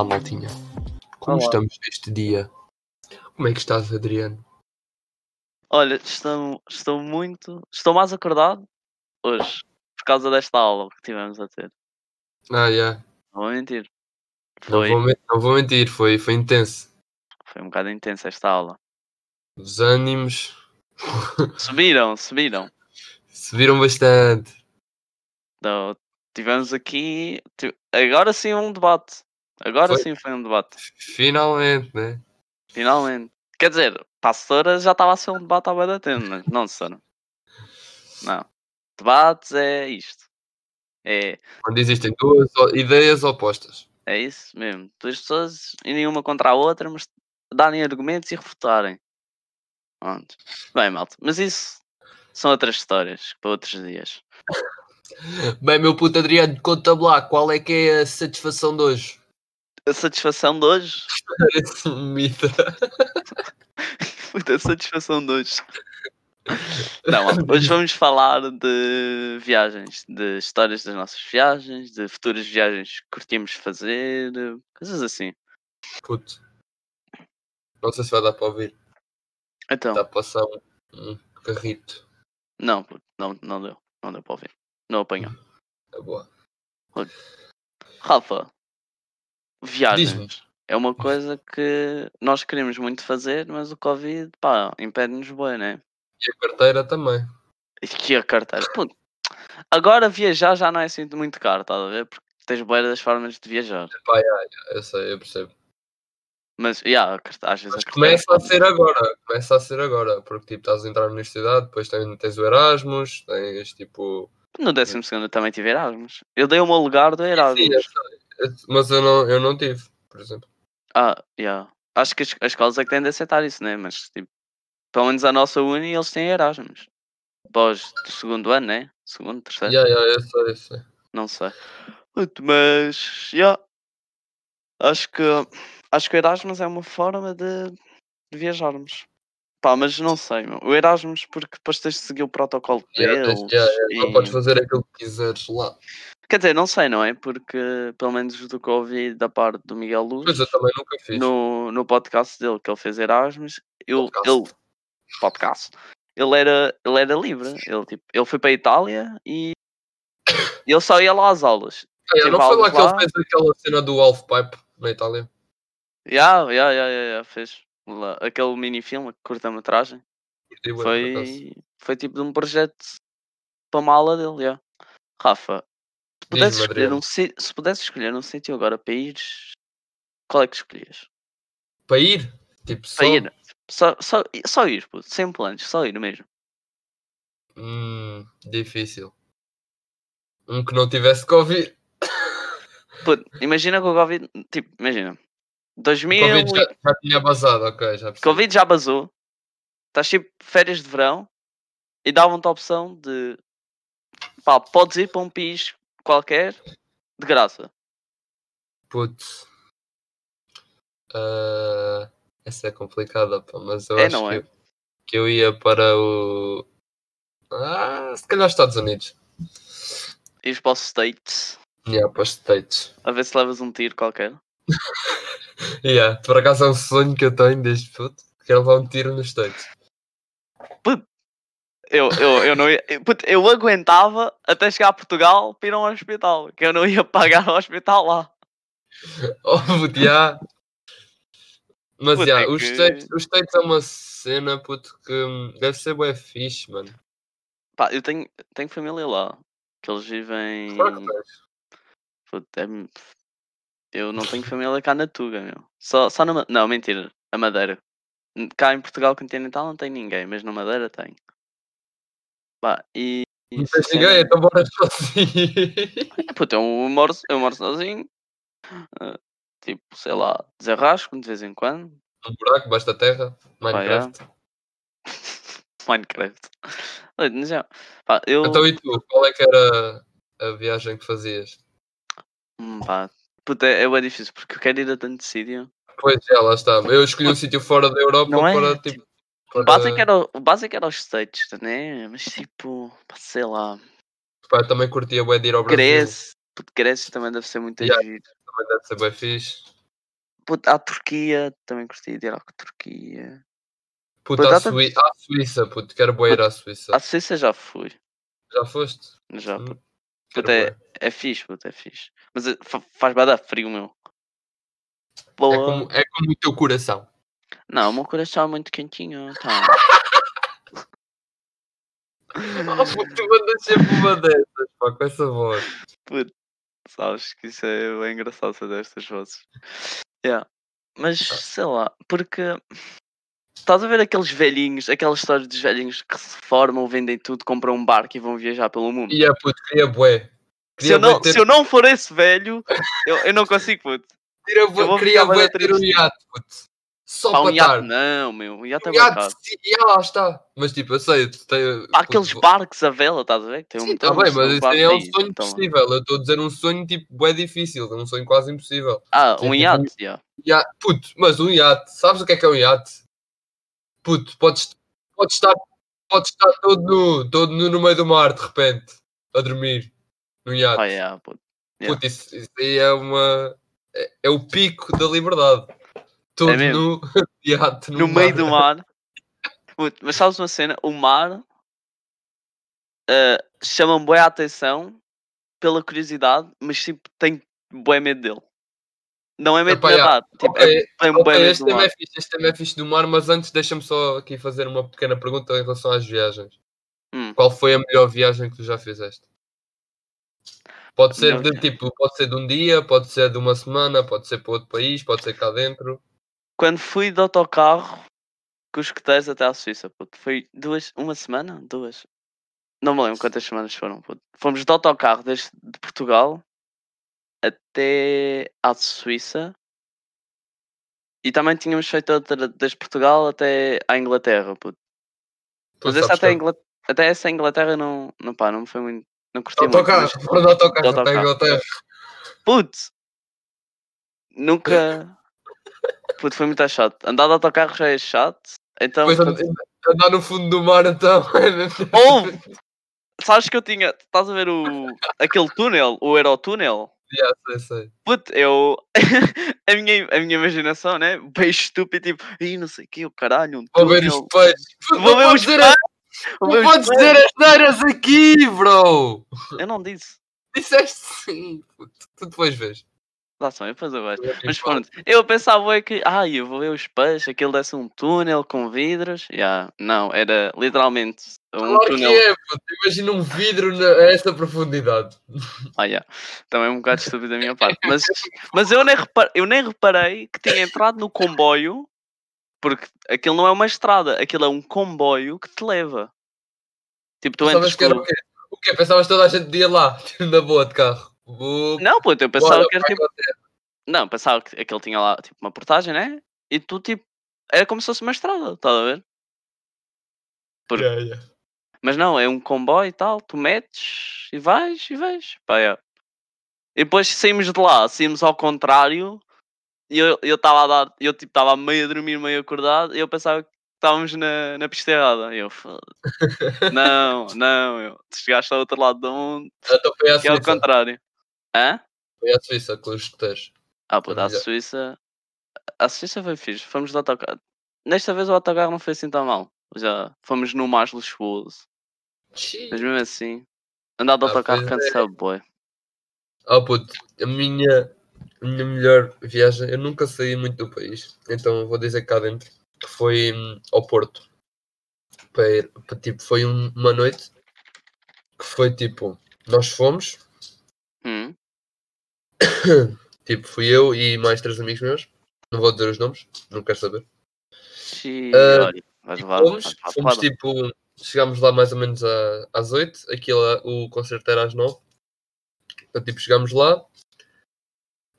Olá, maltinha. Como Olá. estamos neste dia? Como é que estás, Adriano? Olha, estou, estou muito. Estou mais acordado hoje por causa desta aula que tivemos a ter. Ah, yeah. Não vou mentir. não, Foi, vou, men- não vou mentir, foi, foi intenso. foi um bocado intensa esta aula. Os ânimos Subiram, subiram. subiram bastante. Então, tivemos aqui. Agora sim um debate. Agora Foi? sim foi um debate. Finalmente, né? Finalmente. Quer dizer, para a Sora já estava a ser um debate há da tempo, mas não, Sora. Não. Debates é isto. É, Quando existem duas ideias opostas. é isso mesmo. Duas pessoas e nenhuma contra a outra, mas darem argumentos e refutarem. Pronto. Bem, malta. Mas isso são outras histórias para outros dias. Bem, meu puto Adriano, conta-me lá, qual é que é a satisfação de hoje? A satisfação de hoje. Esse mito. Muita satisfação de hoje. Não, hoje vamos falar de viagens, de histórias das nossas viagens, de futuras viagens que curtimos fazer, coisas assim. Puto. Não sei se vai dar para ouvir. Então, Está a passar um, um carrito. não, puto, não, não deu, não deu para ouvir. Não apanhou. É boa. Rafa. Viagens é uma coisa que nós queremos muito fazer, mas o Covid, pá, impede-nos bem, né? E a carteira também. E que a carteira. Puto, Agora viajar já não é assim muito caro, estás a ver? Porque tens boas das formas de viajar. Eu sei, eu percebo. Mas, yeah, às vezes Mas a carteira. começa a ser agora, começa a ser agora, porque tipo, estás a entrar na universidade, depois tens, tens o Erasmus, tens tipo. No 12 eu também tive Erasmus. Eu dei o meu lugar do Erasmus. Sim. Eu- Mas eu não, eu não tive, por exemplo. Ah, yeah. Acho que as, as escolas é que têm de aceitar isso, né? Mas, tipo, pelo menos a nossa uni, eles têm Erasmus. Pós do segundo ano, né? Segundo, terceiro, Yeah, yeah, eu sei, eu sei. não sei. Mas, yeah. Acho que, acho que o Erasmus é uma forma de, de viajarmos. Pá, mas não sei, meu. O Erasmus, porque depois tens de seguir o protocolo Yeah, deles. yeah, yeah, Não e- podes fazer aquilo que quiseres lá. Quer dizer, não sei, não é? Porque, pelo menos do que ouvi da parte do Miguel Luz, Pois eu também nunca fiz. no, no podcast dele que ele fez Erasmus, eu, Podcast. ele, podcast, ele era, ele era livre. Ele, tipo, ele foi para a Itália e ele só ia lá às aulas. Yeah, teve não foi lá que ele fez aquela cena do Half Pipe na Itália? Ya, ya, ya, fez lá, aquele mini-filme, curta-metragem. Foi, foi tipo de um projeto para uma aula dele, ya. Rafa, pudesse, escolher um, si- se pudesse escolher um sítio agora para ires, qual é que escolhias? Para ir? Tipo, só. Para ir. Só, só, só ir, puto, sem planos, só ir mesmo. Hum, difícil. Um que não tivesse Covid. Puto, imagina que o Covid, tipo, imagina, 2000, Covid já, já tinha basado, ok, já percebi. Covid já basou, estás tipo férias de verão e davam-te a opção de, pá, podes ir para um país qualquer de graça. Putz. Ah, essa é complicada, pá, mas eu É, acho que, é? que eu ia para o. Ah, se calhar os Estados Unidos. Ires para os States, Yeah, para os States. a ver se levas um tiro qualquer. Yeah, por acaso é um sonho que eu tenho desde puto. Quero levar um tiro nos States. Eu, eu, eu não ia, eu, aguentava até chegar a Portugal para ir a um hospital, que eu não ia pagar o hospital lá. Oh, yeah. Mas Puto, yeah, é os, que- States, os States é uma cena, puto, que deve ser bué fixe, mano. Pá, eu tenho, tenho família lá, que eles vivem... Claro. Puto, é- Eu não tenho família cá na Tuga, meu. Só, só na... Não, mentira. A Madeira. Cá em Portugal continental não tem ninguém, mas na Madeira tem. Pá, e... Não tens ninguém, então bora sozinho. É, puto, eu moro, eu moro sozinho. Ah, tipo, sei lá, desarrasco de vez em quando. Um buraco, basta terra, Pá, Minecraft. Minecraft. Mas já, pá, eu... Então e tu, qual é que era a viagem que fazias? Hum, pá, puto, é, é difícil, porque eu quero ir a tanto sítio. Pois é, lá está. Eu escolhi um sítio fora da Europa Não é? para tipo. O Para... básico era, o básico era os States, né? Mas tipo, sei lá... Pá, também curtia bué de ir ao Brasil. Grécia, puto, Grécia também deve ser muito Yeah. giro. Também deve ser bem fixe. puto, à Turquia, também gostei de ir à Turquia. Puto, Puto, à, Sui- à Suíça, puto, quero bué ir à Suíça. À Suíça já fui. Já foste? Já, Hum, puto. é, é fixe, puto, é fixe. Mas fa- faz bada frio, meu. É Boa. como, é como o teu coração. Não, o meu coração é muito quentinho. Tá. Oh, puto, tu mandas sempre uma dessas, pá, com essa voz. Puto, sabes que isso é bem engraçado fazer estas vozes. Yeah. Mas sei lá, porque estás a ver aqueles velhinhos, aquelas histórias dos velhinhos que se formam, vendem tudo, compram um barco e vão viajar pelo mundo. E é puto, queria bué. Se eu, não, ter, se eu não for esse velho, eu, eu não consigo, puto. eu vou queria bué ter um iate, puto. Só Pá, um para iate estar. não, meu. Um iate é Um iate, caro. sim, já lá está. Mas tipo, eu sei, tu tem, Há aqueles barcos a vela, estás a ver? Tem um Sim, tem tá um bem, mas isso aí é um sonho então. possível. Eu estou a dizer um sonho tipo bué difícil, um sonho quase impossível. Ah, um tipo, iate, yeah. Ia- Puto, mas um iate, sabes o que é que é um iate? Puto, podes, podes, estar, podes estar todo nu, todo nu no meio do mar de repente, a dormir no iate. Ah, yeah, puto. yeah. Puto, isso, isso aí é uma. É, é o pico da liberdade. Todo É nu, iate, no meio do mar. Puto, mas sabes uma cena? O mar eh, chama-me boa atenção pela curiosidade, mas tipo, tenho bué medo dele. Não é medo Epá, de nadar, tipo, é, tenho ok, bué medo este é fixe, este é fixe do mar, mas antes deixa-me só aqui fazer uma pequena pergunta em relação às viagens. Hum. Qual foi a melhor viagem que tu já fizeste? Pode ser de tipo, pode ser de um dia, pode ser de uma semana, pode ser para outro país, pode ser cá dentro. Quando fui de autocarro com os escuteiros até à Suíça, puto, foi duas, uma semana? Duas. Não me lembro quantas semanas foram, puto. Fomos de autocarro desde de Portugal até à Suíça e também tínhamos feito outra desde Portugal até à Inglaterra, puto. Tu Mas essa até, a que- Ingla- até essa Inglaterra não, não, pá, não me foi muito. Não curti De muito. autocarro, mas- foram de autocarro de até autocarro. Inglaterra. Puto! Nunca. Puto, foi muito chato. Andar de autocarro já é chato. Então. Depois puto, and- andar no fundo do mar então. Houve! Sabes que eu tinha. Estás a ver o. aquele túnel, o Eurotúnel? Já, sei, sei. Puto, eu. a, minha, a minha imaginação, né? Bem estúpido, tipo, ih, não sei o que, o caralho, um Vou ver os peixes. Vou ver os peixes, não podes dizer as neiras aqui, bro! Eu não disse. Disseste sim. puto. Tu depois vês. Lá são, eu vejo. Mas pronto, eu pensava é que, ai, eu vou ver os peixes, aquilo desse um túnel com vidros. Yeah, não, era literalmente um Claro túnel. que é, puto. Imagina um vidro a essa profundidade. Ah, yeah. Também é um bocado estúpido da minha parte. Mas, mas eu, nem reparei, eu nem reparei que tinha entrado no comboio, porque aquilo não é uma estrada, aquilo é um comboio que te leva. Tipo, tu Pensavas entras que era o quê? O quê? Pensavas que toda a gente ia lá, na boa de carro. Vou... Não, pô, eu pensava Bora, que era tipo. Não, pensava que aquele tinha lá tipo uma portagem, né? E tu tipo. Era como se fosse uma estrada, estás a ver? Yeah, yeah. Mas não, é um comboio e tal, tu metes e vais e vais. Pá, é. E depois saímos de lá, saímos ao contrário e eu estava a dar, eu tipo estava meio a dormir, meio acordado e eu pensava que estávamos na, na pista errada. E eu, "Foda-se." não, não, eu, tu chegaste ao outro lado do mundo, Então foi é ao Suíça. contrário. Hã? Foi à Suíça com os escuteiros. Ah, pô, Familiar. Suíça. A Suíça foi fixe, fomos de autocarro. Nesta vez o autocarro não foi assim tão mal. Já fomos no mais luxuoso. Mas mesmo assim, andar de Ah, autocarro pois cansa boy. Oh puto, a minha, a minha melhor viagem, eu nunca saí muito do país, então vou dizer cá dentro, que foi hum, ao Porto. Para ir- para, tipo, foi um- uma noite que foi tipo, nós fomos? tipo, fui eu e mais três amigos meus, não vou dizer os nomes, não quero saber. Xiii, Ah, olha, fomos, tipo, chegámos lá mais ou menos a- às 8, aquilo, o concerto era às 9. Então, tipo, chegámos lá,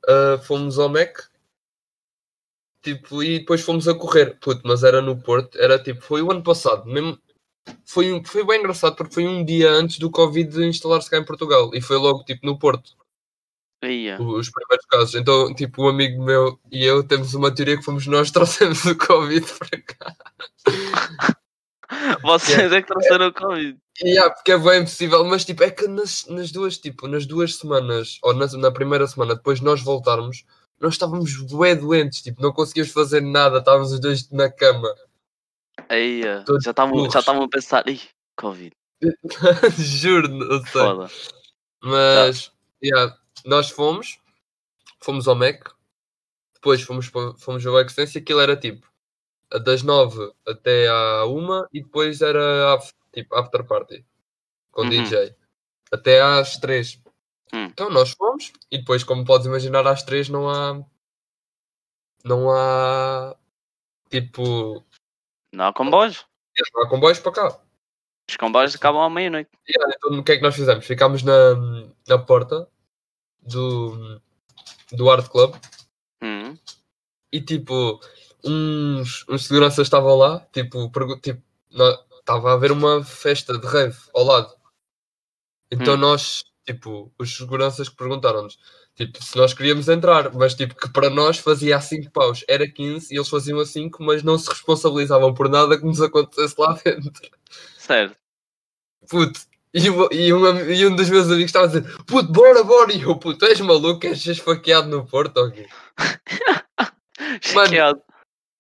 ah, fomos ao Mac, tipo, e depois fomos a correr, puto, mas era no Porto, era tipo, foi o ano passado, mesmo, foi, foi bem engraçado porque foi um dia antes do Covid instalar-se cá em Portugal. E foi logo tipo no Porto, O- os primeiros casos. Então, tipo, um amigo meu e eu temos uma teoria que fomos nós que trouxemos o Covid para cá. Vocês é que trouxeram o Covid. Yeah, porque é bem possível, mas tipo, é que nas, nas duas, tipo, nas duas semanas, ou na, na primeira semana, depois de nós voltarmos, nós estávamos bué doentes, tipo, não conseguíamos fazer nada, estávamos os dois na cama. Aí, Todos já estavam a pensar, ih, Covid, Juro, não sei. foda. Mas, yeah, nós fomos, fomos ao Mac, depois fomos, fomos ao Extense e aquilo era tipo, das 9 até à 1 e depois era af- tipo after party com Uhum. DJ até às 3. Hum. Então nós fomos e depois, como podes imaginar, às 3 não há não há tipo Não há comboios. não há comboios para cá. Os comboios acabam à meia-noite. Yeah, então o que é que nós fizemos? Ficámos na, na porta do, do Art Club Hum, e tipo, uns, uns seguranças estavam lá, tipo, tipo estava a haver uma festa de rave ao lado. Então Hum. nós, tipo, os seguranças que perguntaram-nos, tipo, se nós queríamos entrar, mas tipo, que para nós fazia a 5 paus, era 15 e eles faziam a 5, mas não se responsabilizavam por nada que nos acontecesse lá dentro. certo. Puto. E, e, um, e um dos meus amigos estava a dizer, puto, bora, bora, e eu, puto, és maluco, és esfaqueado no Porto, ok? Chiqueado.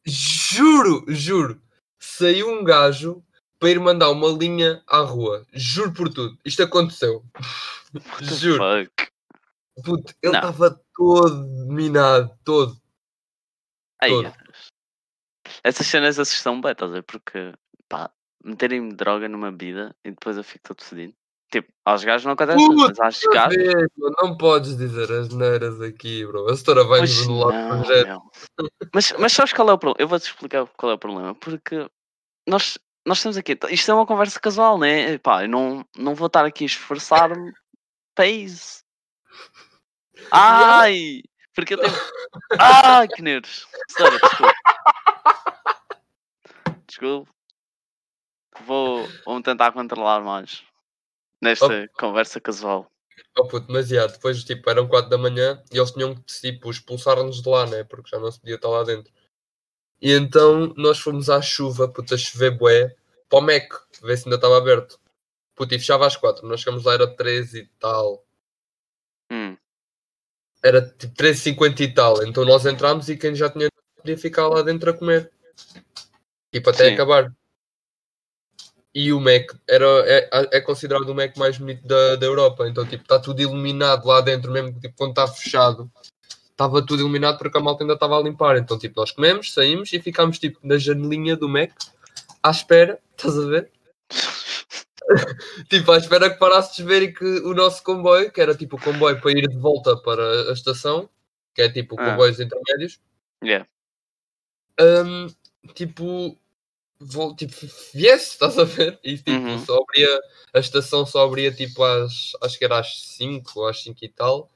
Juro, juro. Saiu um gajo para ir mandar uma linha à rua. Juro por tudo. Isto aconteceu. Juro. fuck? Puto, ele estava todo minado, todo. Ai, Todo. Essas cenas assustam bem, estás a ver? Porque, pá, meterem droga numa bebida e depois eu fico todo fedido. Tipo, aos gajos não acontece, Puta mas aos gajos. não podes dizer as neiras aqui, bro. A setora vai nos anular o projeto. Mas, mas sabes qual é o problema? Eu vou-te explicar qual é o problema. Porque nós, nós estamos aqui. Isto é uma conversa casual, né? Pá, eu não, não vou estar aqui a esforçar-me para isso. Ai! Porque eu tenho. Ai, que nervos! Sério, desculpe. Desculpe. Vou, vou tentar controlar mais nesta conversa casual. Oh puto, mas já, depois tipo, eram 4 da manhã e eles tinham que tipo, expulsar-nos de lá, né? Porque já não se podia estar lá dentro. E então nós fomos à chuva, puto, a chover bué, para o Mac, ver se ainda estava aberto. Puto, e fechava às 4, nós chegamos lá, era 13 e tal. Hum, Era tipo 13h50 e tal. Então nós entramos e quem já tinha podia ficar lá dentro a comer. Tipo, até Sim. acabar. E o Mac era, é, é considerado o Mac mais bonito da, da Europa. Então, tipo, está tudo iluminado lá dentro, mesmo tipo, quando está fechado. Estava tudo iluminado porque a malta ainda estava a limpar. Então, tipo, nós comemos, saímos e ficámos, tipo, na janelinha do Mac, à espera, estás a ver? tipo, à espera que parasse de chover e que o nosso comboio, que era tipo o comboio para ir de volta para a estação, que é tipo Ah. comboios intermédios, yeah. hum, tipo, vol- tipo, viesse, estás a ver? E tipo, Uhum. só abria, a estação só abria tipo às, acho que era às 5 ou às 5 e tal,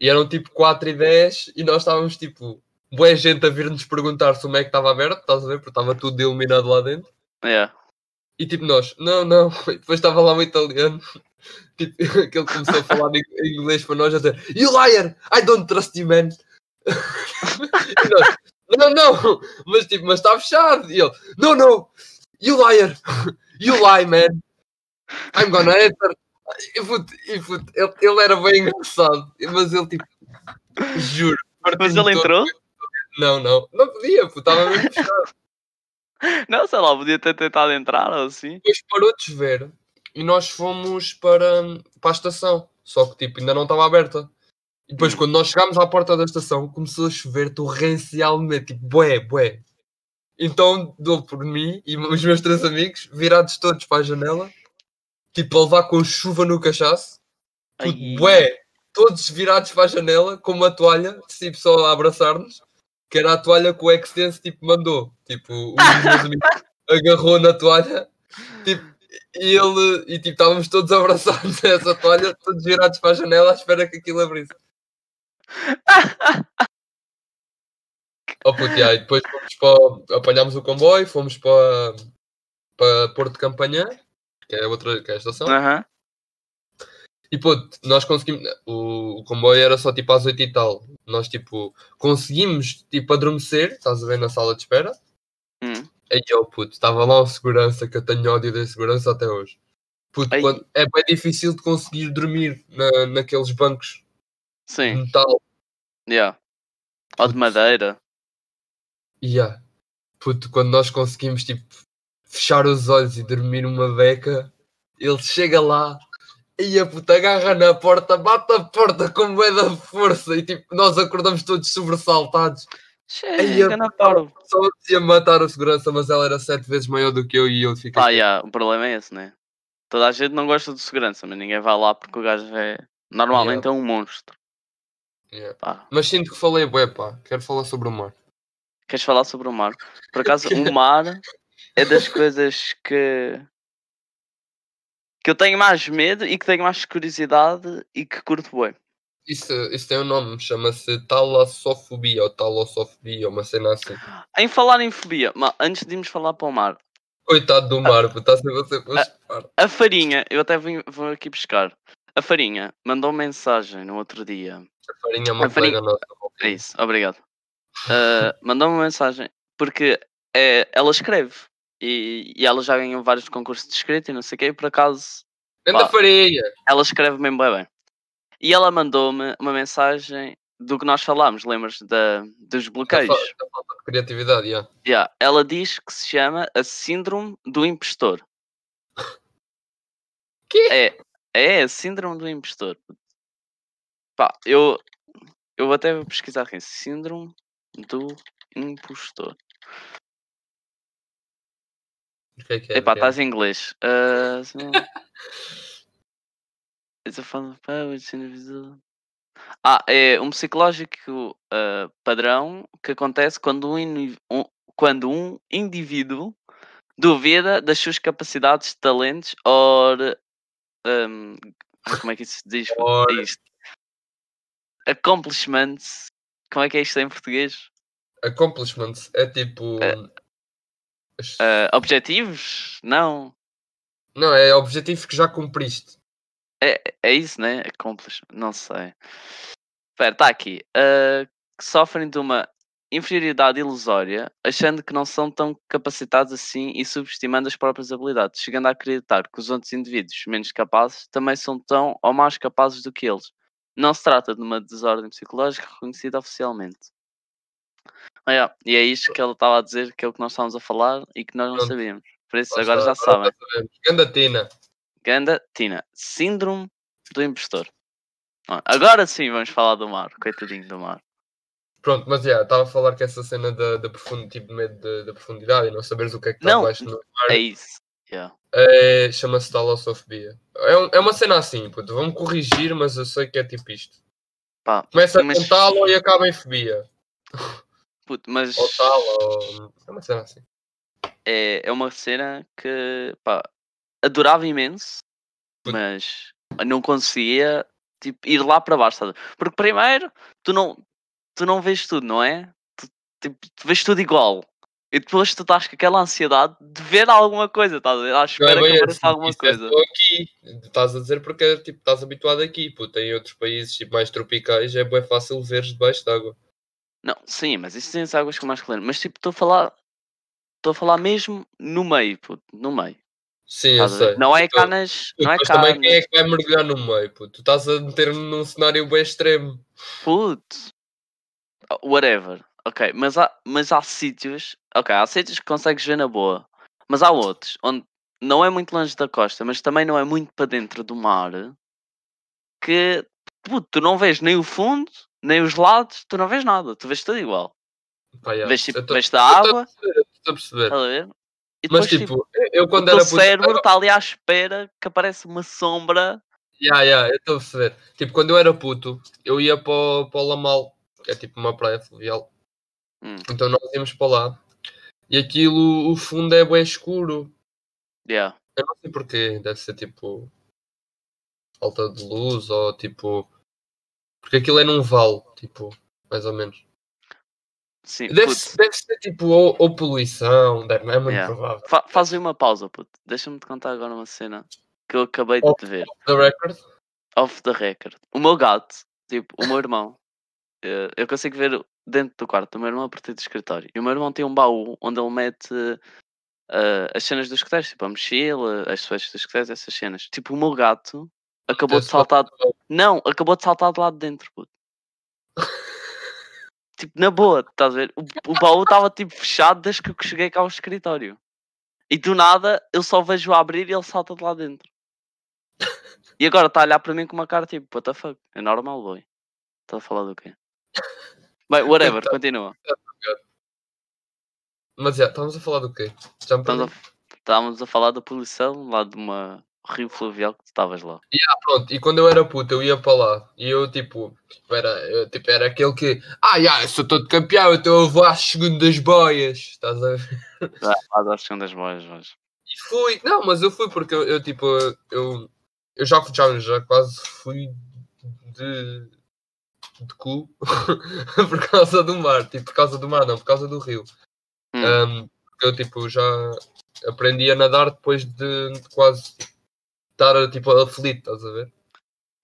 e eram tipo 4 e 10 e nós estávamos tipo, boa gente a vir-nos perguntar se o Mac estava aberto, estás a ver? Porque estava tudo iluminado lá dentro. Yeah. E tipo, nós, não, não. E depois estava lá um italiano, tipo, que ele começou a falar em em inglês para nós, a dizer, You liar! I don't trust you, man! e nós, não, não! Mas tipo, mas está fechado! E ele, no, no! You liar! You lie, man! I'm gonna enter! E, puto, e, puto, ele, ele era bem engraçado, mas ele tipo, juro. Mas ele todo. entrou? Não, não, não podia, puto, estava mesmo fechado. Não, sei lá, podia ter tentado entrar ou assim. depois parou de chover e nós fomos para, para a estação. Só que tipo, ainda não estava aberta. E depois, Hum. quando nós chegámos à porta da estação, começou a chover torrencialmente, tipo, bué, bué. Então dou por mim e os meus três amigos virados todos para a janela, tipo, a levar com chuva no cachaço, tudo Ai. bué, todos virados para a janela com uma toalha, tipo, só a abraçar-nos, que era a toalha que o Extense tipo, mandou. Tipo, um dos meus amigos agarrou na toalha, tipo, e ele, e tipo, estávamos todos abraçados a essa toalha, todos virados para a janela à espera que aquilo abrisse. Oh, puto, yeah, e depois fomos para, apanhámos o comboio, fomos para, para Porto de Campanhã, que é outra que é a estação. E pô, nós conseguimos. O, o comboio era só tipo às 8 e tal. Nós tipo conseguimos tipo adormecer, estás a ver na sala de espera. Hum. Aí eu puto, estava lá o segurança, que eu tenho ódio da segurança até hoje. Puto, quando- é bem difícil de conseguir dormir na, naqueles bancos Sim, metal. yeah. Ou de madeira. Yeah. Puto, quando nós conseguimos tipo fechar os olhos e dormir uma beca, ele chega lá e a puta agarra na porta, bate a porta com bué da força e tipo, nós acordamos todos sobressaltados. Chega na parvo. Só ia matar o segurança, mas ela era sete vezes maior do que eu e eu fiquei. Pá, yeah, o problema é esse, né? Toda a gente não gosta de segurança, mas ninguém vai lá porque o gajo é. Normalmente é um monstro. Yeah. Mas sinto que falei bué, pá. Quero falar sobre o mar. Queres falar sobre o mar? Por acaso, o mar é das coisas que. que eu tenho mais medo e que tenho mais curiosidade e que curto bem. Isso, isso tem um nome, chama-se talassofobia ou talossofobia, uma cena assim. Em falar em fobia, ma- antes de irmos falar para o mar, Coitado do mar, está a ser para chupar. a Farinha, eu até vim- vou aqui buscar. A Farinha mandou mensagem no outro dia. A farinha é uma A farinha- colega nossa. É isso, obrigado. Uh, mandou uma mensagem porque é, ela escreve e, e ela já ganhou vários concursos de escrita e não sei o quê, e por acaso Pá. farinha! ela escreve mesmo bem bem. E ela mandou-me uma mensagem do que nós falámos, lembras da, dos Da bloqueios? da falta de criatividade, yeah. Yeah, Ela diz que se chama a Síndrome do Impostor. Quê? É, é a Síndrome do Impostor. Pá, eu, eu até vou pesquisar aqui. Síndrome do Impostor. Que que é? Epá, é? estás em inglês. Uh, It's a fun power. Ah, é um psicológico uh, padrão que acontece quando um, um- quando um indivíduo duvida das suas capacidades, talentos ou. um, ai, como é que isso se diz? É isto. Accomplishments. Como é que é isto em português? Accomplishments é tipo. As- Uh, objetivos? Não. Não, é objetivos que já cumpriste. É, é isso, né? Accomplishment. Não sei. Espera, está aqui. Uh, que sofrem de uma inferioridade ilusória, achando que não são tão capacitados assim e subestimando as próprias habilidades, chegando a acreditar que os outros indivíduos menos capazes também são tão ou mais capazes do que eles. Não se trata de uma desordem psicológica reconhecida oficialmente. Ah, yeah, E é isto que ela estava a dizer, que é o que nós estávamos a falar e que nós não Pronto. sabíamos. Por isso, Lá agora já sabem. sabemos. Ganda Tina. Ganda Tina, síndrome do impostor. Ah, Agora sim vamos falar do mar, coitadinho do mar. Pronto, mas já, estava a falar que essa cena da, da profundo, tipo de medo da- da profundidade e não saberes o que é que está abaixo no É isso. Yeah. É, chama-se talassofobia. É, um- é uma cena assim, puto, vão-me corrigir, mas eu sei que é tipo isto. Pá, Começa mas- com talo e acaba em fobia. puto, mas Ou tal, ou... É uma cena assim. é, é uma cena que pá, adorava imenso, Puto. mas não conseguia tipo, ir lá para baixo. sabe? Porque primeiro tu não, tu não vês tudo, não é? Tu, tipo, tu vês tudo igual. E depois tu estás com aquela ansiedade de ver alguma coisa, estás a ver? À Não é espera bem que apareça assim, alguma é coisa. só aqui. Estás a dizer porque tipo, estás habituado aqui, puto. Em outros países tipo, mais tropicais é bem fácil veres debaixo d'água. Não, sim, mas isso tem as águas com mais claro. Mas tipo, estou a falar. Estou a falar mesmo no meio, puto, no meio. Sim, eu sei. Não é Puto, cá nas. puto, Não é mas também quem é que vai mergulhar no meio, puto? Tu estás a meter-me num cenário bem extremo. Puto. Whatever. Ok, mas há, mas há sítios. Ok, há sítios que consegues ver na boa. Mas há outros onde não é muito longe da costa, mas também não é muito para dentro do mar. Que puto, tu não vês nem o fundo, nem os lados, tu não vês nada, tu vês tudo igual. Pá, já. Vês tipo, tô- vês da a água, perceber, Estou a perceber. a? E Mas depois, tipo, eu o quando teu era puto. cérebro está ali à espera que apareça uma sombra. Ya, ya, eu estou a perceber. Tipo, quando eu era puto, eu ia para o, para o Lamal, que é tipo uma praia fluvial. Hum. Então nós íamos para lá. E aquilo, o fundo é bem escuro. Yeah. Eu não sei porquê. Deve ser tipo. Falta de luz ou tipo. Porque aquilo é num vale, tipo, mais ou menos. Sim, Deve, deve ser tipo ou, ou poluição, deve, não é muito Yeah. provável. fa faz uma pausa, puto. Deixa-me te contar agora uma cena que eu acabei Oh. de ver. The record? Off the record. O meu gato, tipo, o meu irmão, eh, eu consigo ver dentro do quarto do meu irmão a partir do escritório. E o meu irmão tem um baú onde ele mete eh, as cenas dos escuteiros, tipo a mochila, as suas dos escuteiros, essas cenas. Tipo, o meu gato acabou de saltar. Não, acabou de saltar de lá de dentro, puto. Tipo, na boa, estás a ver? O, o baú estava tipo fechado desde que eu cheguei cá ao escritório. E do nada eu só vejo abrir e ele salta de lá dentro. E agora está a olhar para mim com uma cara tipo, what the fuck? É normal, boy. Está a falar do quê? Bem, whatever, Então, continua. Mas já, estávamos a falar do quê? Já me Estamos a, estávamos a falar da poluição lá de uma rio fluvial que tu estavas lá. Pronto, e quando eu era puto, eu ia para lá. E eu, tipo, era, eu, tipo, era aquele que, ah, já, eu sou todo campeão, então eu vou às segundas boias. Estás a ver? Lá, lá das segundas boas, mas. E fui, não, mas eu fui porque eu, eu, tipo, eu, eu já, já, já quase fui de, de cu por causa do mar, tipo, por causa do mar, não, por causa do rio. Hum. Um, eu, tipo, já aprendi a nadar depois de, de quase estar, tipo, aflito, estás a ver?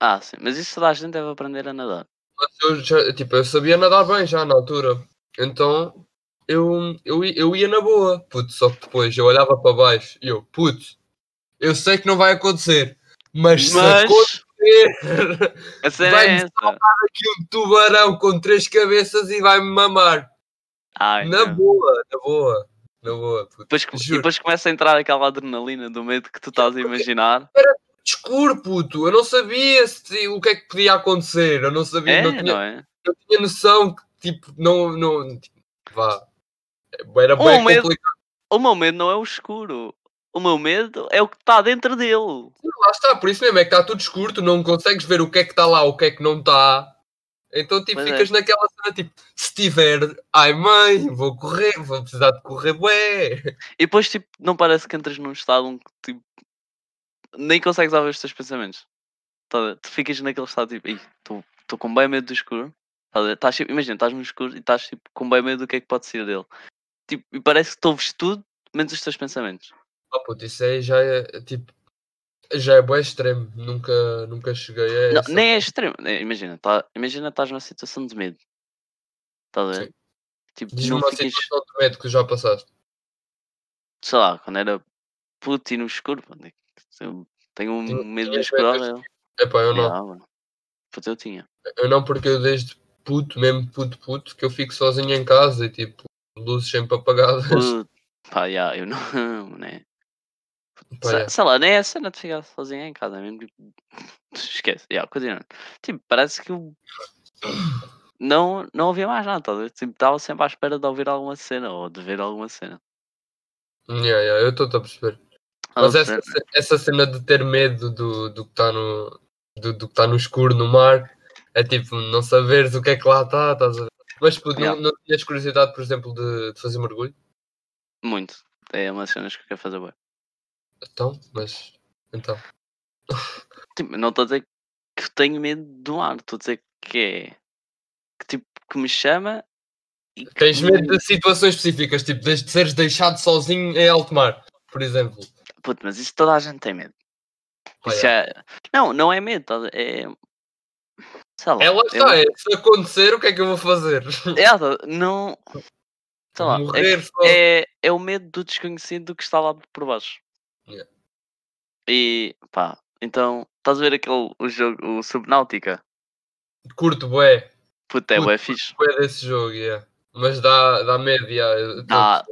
Ah, sim, mas isso toda a gente deve aprender a nadar. Mas eu, já, tipo, eu sabia nadar bem já na altura. Então eu, eu, eu ia na boa, puto. Só que depois eu olhava para baixo e eu, puto, eu sei que não vai acontecer, mas, se Mas a cena é essa. aqui um tubarão com três cabeças e vai-me mamar. Ai, na não. boa, na boa, na boa, puto. Depois, e Juro. depois começa a entrar aquela adrenalina do medo que tu estás a imaginar. Escuro, puto. Eu não sabia se, o que é que podia acontecer. Eu não sabia, É, não, tinha, não é? não tinha noção que, tipo, não, não, tipo, vá. Era O bem medo- complicado. O meu medo não é o escuro. O meu medo é o que está dentro dele. Lá está, por isso mesmo é que está tudo escuro, tu não consegues ver o que é que está lá, o que é que não está. Então, tipo, Pois é. ficas naquela cena, tipo, se tiver, ai mãe, vou correr, vou precisar de correr, bué. E depois, tipo, não parece que entras num estado em que, tipo, nem consegues ouvir os teus pensamentos. Tá tu ficas naquele estado, tipo, estou com bem medo do escuro. Tá tipo, imagina, estás no escuro e estás, tipo, com bem medo do que é que pode ser dele. Tipo, e parece que tu ouves tudo, menos os teus pensamentos. Ah, puto, isso aí já é, tipo, já é bué extremo. Nunca, nunca cheguei a Não, essa. nem é extremo. é, Imagina, tá, imagina estás numa situação de medo. Estás a ver? Tipo, Diz-me uma ficas, situação de medo que já passaste. sei lá, quando era puto e no escuro, mano, é eu tenho um Tinha- medo do tinhas escuro. horrível. Epá, eu não. Mano. Puto, eu tinha. Eu não, porque eu desde puto, mesmo puto, puto, que eu fico sozinho em casa e tipo, luzes sempre apagadas. Puto, pá, yeah, eu não, né? Sei, é. sei lá, nem é a cena de ficar sozinho em casa, mesmo tipo, esquece, yeah, continuando. Tipo, parece que eu não, não ouvia mais nada? Tipo, estava sempre à espera de ouvir alguma cena ou de ver alguma cena. Yeah, yeah, eu estou a perceber. Mas essa, essa cena de ter medo do, do que está no, do, do que tá no escuro no mar é tipo não saberes o que é que lá está, estás a ver? Mas puto, Yeah. não, não tinhas curiosidade, por exemplo, de, de fazer mergulho? Muito. É uma das cenas que eu quero fazer bem. Então, mas então. Tipo, não estou a dizer que eu tenho medo do mar, estou a dizer que é que tipo que me chama e que Tens me- medo de situações específicas, tipo de seres deixado sozinho em alto mar, por exemplo. Puto, mas isso toda a gente tem medo. Ah, Isso é... Não, não é medo, tá- é. Sei lá. Ela é está, é, se acontecer, o que é que eu vou fazer? É, tá- não. Sei lá. é Morrer que só. É, é o medo do desconhecido que está lá por baixo. Yeah. E pá, então, estás a ver aquele o jogo, o Subnáutica? Curto, bué. Puta, é bué fixe. Bué desse jogo, yeah. Mas dá, dá medo, yeah, eu tô a Dá.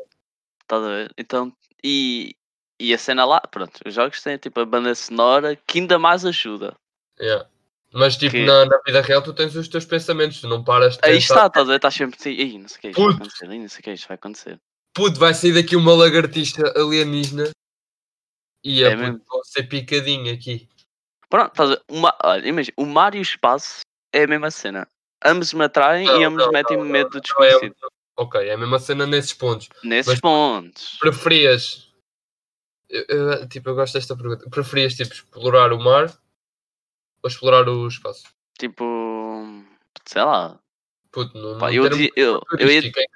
Estás a ver? Então, e, e a cena lá, pronto, os jogos têm tipo a banda sonora que ainda mais ajuda. Yeah. Mas tipo, Que- na, na vida real tu tens os teus pensamentos, tu não paras de Aí pensar, está, estás a ver? Estás sempre assim, "Ih, não sei o que, isto vai acontecer, ih, não sei o que, isto vai acontecer. puto, vai sair daqui uma lagartixa alienígena e É é, mesmo. vou ser picadinho aqui. Pronto, estás a ver? Uma, olha, imagina, o mar e o espaço é a mesma cena. Ambos me atraem Não, e ambos não, metem-me não, medo do é- desconhecido. ok, é a mesma cena nesses pontos. Nesses mas- pontos. Preferias, eu- eu- tipo, eu gosto desta pergunta, preferias tipo explorar o mar ou explorar o espaço? Tipo, sei lá. Puto, Pá, eu, di- eu, eu ia. em que,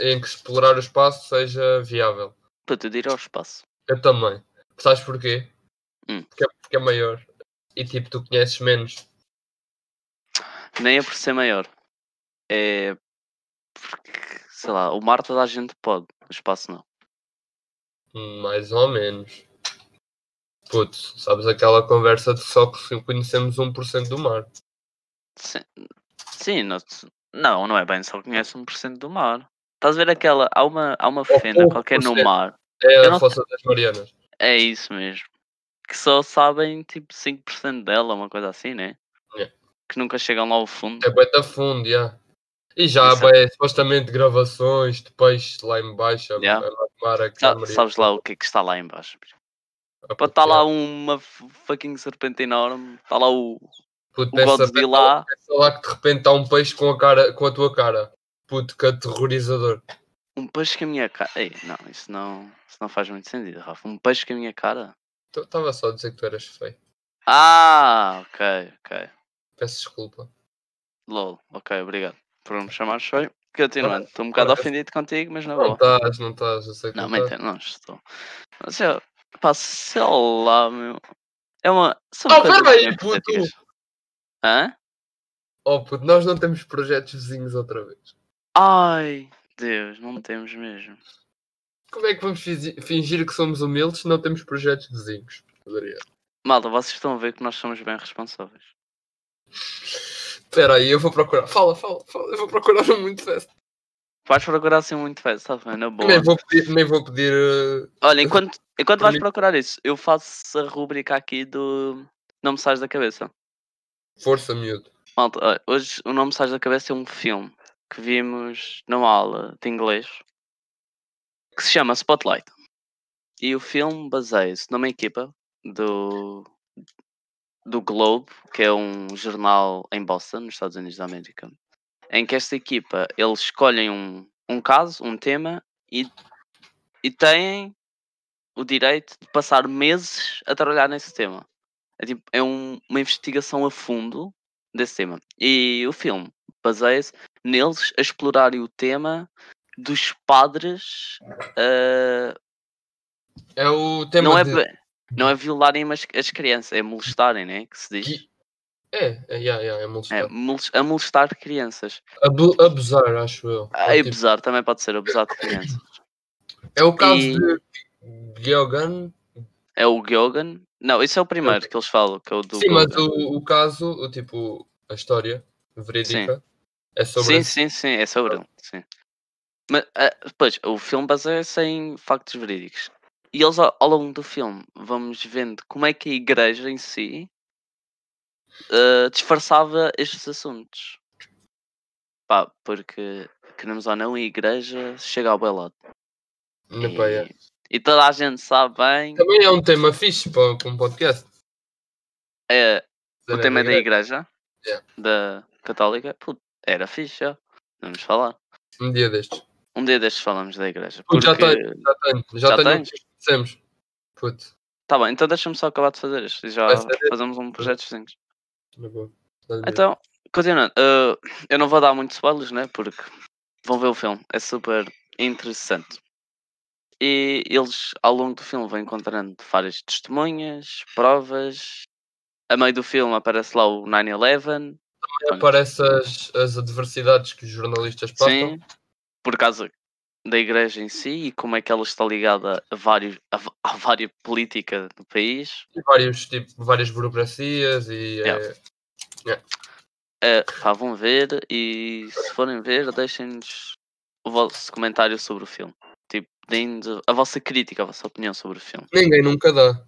em que explorar o espaço seja viável. Puto, eu diria ao espaço. Eu também. Sabes porquê? Hum. Porque, é, porque é maior. E tipo, tu conheces menos. Nem é por ser maior. É. Porque, sei lá, o mar toda a gente pode, o espaço não. Mais ou menos. Putz, sabes aquela conversa de só que conhecemos 1% do mar. Sim, sim nós, Não, não é bem, só conhece 1% do mar. Estás a ver aquela. Há uma, há uma fenda qualquer no mar. É a não- Fossa das Marianas. É isso mesmo. Que só sabem tipo 5% dela, uma coisa assim, né? É. Que nunca chegam lá ao fundo. É bem da fundo, já. E já é- bem, supostamente gravações de peixe lá em baixo a, Yeah. a Sa- sabes lá o que é que está lá em baixo. Ah, Pode estar lá uma fucking serpente enorme. Está lá o, Puto, o Godzilla lá. pensa lá que de repente está um peixe com a, cara, com a tua cara. Puto, que aterrorizador. Um peixe com a minha cara. Ei, não, isso não, isso não faz muito sentido, Rafa. Um peixe com a minha cara. Estava só a dizer que tu eras feio. Ah, ok, ok. Peço desculpa. LOL, ok, obrigado por me chamar feio. Continuando, estou um bocado parece- ofendido contigo, mas não Não vou. estás, não estás, eu sei que Não, não mentira, não estou. Mas eu, pá, sei lá, meu. É uma. São Oh, peraí, puto! Hã? Oh puto, nós não temos projetos vizinhos outra vez. Ai, Deus, não temos mesmo. Como é que vamos fingir que somos humildes se não temos projetos vizinhos? Adriano? Malta, vocês estão a ver que nós somos bem responsáveis. Espera aí, eu vou procurar. Fala, fala, fala. Eu vou procurar um muito fest. Vais procurar assim muito fast, está bem, na boa. Nem vou pedir, nem vou pedir eh, Olha, enquanto, enquanto vais procurar isso, eu faço a rubrica aqui do Não Me Sais da Cabeça. força, miúdo. Malta, hoje o Não Me Sais da Cabeça é um filme que vimos numa aula de inglês que se chama Spotlight. E o filme baseia-se numa equipa do, do Globe, que é um jornal em Boston, nos Estados Unidos da América, em que esta equipa eles escolhem um, um caso, um tema e, e têm o direito de passar meses a trabalhar nesse tema. É, tipo, é um- uma investigação a fundo desse tema. E o filme baseia-se neles a explorarem o tema dos padres ah, É o tema não, é, de... be- não é violarem as, as crianças, é molestarem, né? Que se diz. Que- É, é, yeah, yeah, é molestar. É, a molestar crianças. Abu- abusar, acho eu. É, tipo, abusar, também pode ser abusar de crianças. é o caso e- de Geogan. É o Gyogan. Não, isso é o primeiro que eles falam, que é o do Sim, mas Gyogan. o, o caso, o tipo, a história verídica é sobre Sim, sim, sim, é sobre ele. Sim. Mas, ah, pois, o filme baseia-se em factos verídicos. E eles, ao, ao longo do filme, vamos vendo como é que a igreja em si ah, disfarçava estes assuntos. Pá, porque, queremos ou não, a igreja chega ao é. E, e toda a gente sabe bem Também é um tema fixe para, para um podcast. é, o tema é da igreja, Yeah. da católica, puto, era fixe, já. Vamos falar. Um dia destes. Um dia destes falamos da igreja. Puto, já Porque... tenho, já tenho. Já, Já tenho que dissemos. Puto, Tá bem, então deixa-me só acabar de fazer isto e já fazemos um projeto. Dá-lhe Então, continuando, uh, eu não vou dar muitos spoilers, né? Porque vão ver o filme, é super interessante. E eles, ao longo do filme, vão encontrando várias testemunhas, provas. A meio do filme aparece lá o 9-11. Ver. Aparece as, as adversidades que os jornalistas passam. Sim, por causa da igreja em si e como é que ela está ligada a, vários, a, v- à vária política do país. E vários, tipo, várias burocracias e Yeah. é, É, pá, vão ver e se forem ver, deixem-nos o vosso comentário sobre o filme. Tipo, deem-nos a vossa crítica, a vossa opinião sobre o filme. ninguém nunca dá.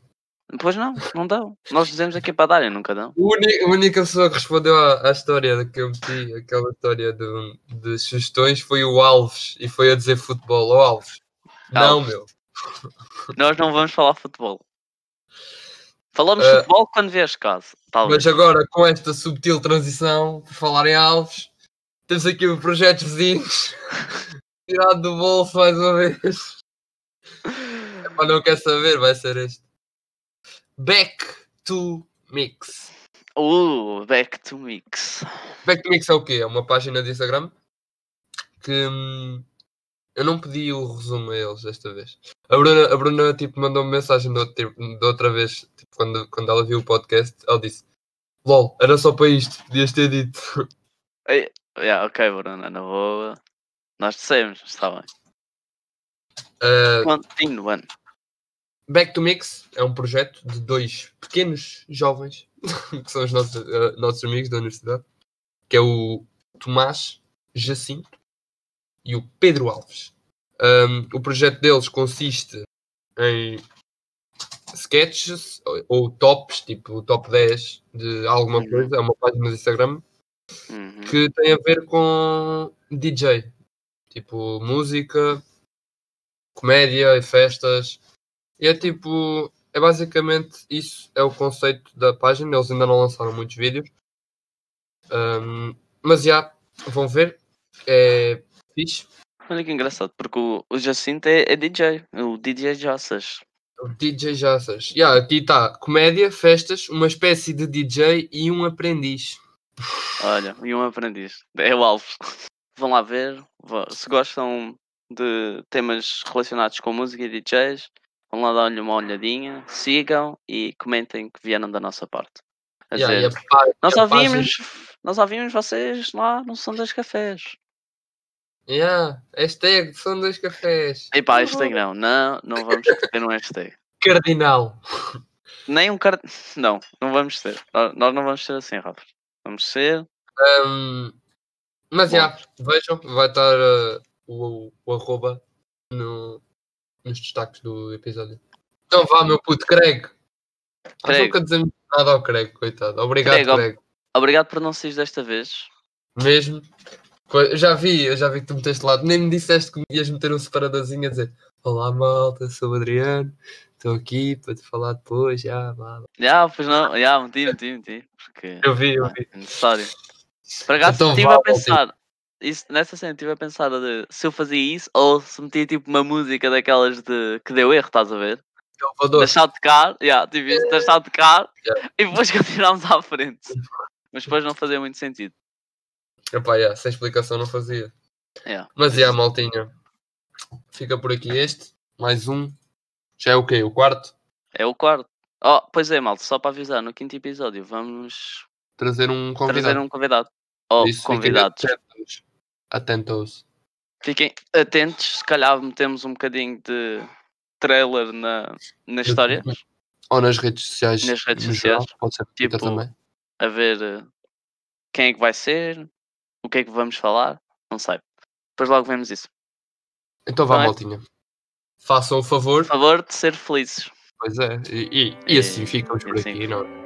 Pois não, não dão. Nós dizemos aqui para darem, nunca dão. A única pessoa que respondeu à, à história que eu meti, aquela história de, de sugestões, foi o Alves e foi a dizer futebol. Ó Alves, não, Alves. meu. Nós não vamos falar futebol. Falamos Eh, futebol quando vês caso. Talvez. Mas agora, com esta subtil transição, por falar em Alves, temos aqui o projeto vizinhos tirado do bolso mais uma vez. Epá, não quer saber, vai ser este. Back to Mix. Uh, back to mix. Back to Mix é o quê? É uma página de Instagram que hum, eu não pedi o resumo a eles desta vez. A Bruna, a Bruna tipo, mandou-me mensagem de outra, de outra vez, tipo, quando, quando ela viu o podcast, ela disse: LOL, era só para isto, podias ter dito. Yeah, ok, Bruna, na boa. Nós dissemos, está bem. Uh, Continuando. Back to Mix é um projeto de dois pequenos jovens, que são os nossos, uh, nossos amigos da universidade, que é o Tomás Jacinto e o Pedro Alves. Um, o projeto deles consiste em sketches ou, ou tops, tipo top 10 de alguma Uhum. coisa, é uma página do Instagram Uhum. que tem a ver com DJ, tipo música, comédia e festas. E é tipo, é basicamente isso, é o conceito da página. Eles ainda não lançaram muitos vídeos, Um, mas já vão ver, é fixe. Olha que engraçado, porque o, o Jacinto é, é DJ, o DJ Jassas. O DJ Jassas. Yeah, aqui está comédia, festas, uma espécie de DJ e um aprendiz. Olha, e um aprendiz. É o Alves. Vão lá ver. Se gostam de temas relacionados com música e DJs, vão lá dar-lhe uma olhadinha, sigam e comentem que vieram da nossa parte. A Yeah, dizer, a pá- nós página- ouvimos, nós ouvimos vocês lá no Som dos Cafés. Yeah, hashtag são dois cafés. E pá, hashtag não, não, não vamos ter um hashtag. Cardinal. Nem um card... Não, não vamos ter. Nós não vamos ser assim, Rafa. Vamos ser. Um, mas já, vejam, vai estar uh, o, o arroba no, nos destaques do episódio. Então vá, meu puto, Craig. Craig. nunca dizemos nada ao Craig, coitado. Obrigado, Craig, Craig. ob- Obrigado por não sair desta vez. Mesmo. Eu já vi, eu já vi que tu meteste lá. Nem me disseste que ias meter um separadorzinho a dizer Olá malta, sou o Adriano, estou aqui para te falar depois, já, blá, blá. Já, pois não, já, meti, meti, meti. Porque Eu vi, eu ah, vi. é necessário. Por acaso Então estive vá, a pensar. Isso, nessa cena estive a pensar de, se eu fazia isso ou se metia tipo uma música daquelas de que deu erro, estás a ver? Deixar de tocar, yeah, tipo isso, deixar de tocar Yeah. e depois continuámos à frente. Mas depois não fazia muito sentido. Epá, yeah, sem explicação não fazia. Yeah. Mas já, maltinha. Fica por aqui este. Mais um. Já é o quê? O quarto? É o quarto. Oh, pois é, malta, só para avisar, no quinto episódio vamos Trazer um convidado. trazer um convidado. Ou fiquem convidados. Atentos. Fiquem atentos, se calhar metemos um bocadinho de trailer na, nas histórias, Ou nas redes sociais. Nas redes sociais, geral, Pode ser tipo, também. a ver eh, quem é que vai ser, o que é que vamos falar, não sei. Depois logo vemos isso. Então vá, é? maltinha. Façam o favor. Por favor de ser felizes. Pois é. E, e, e assim ficamos e por assim aqui, não é?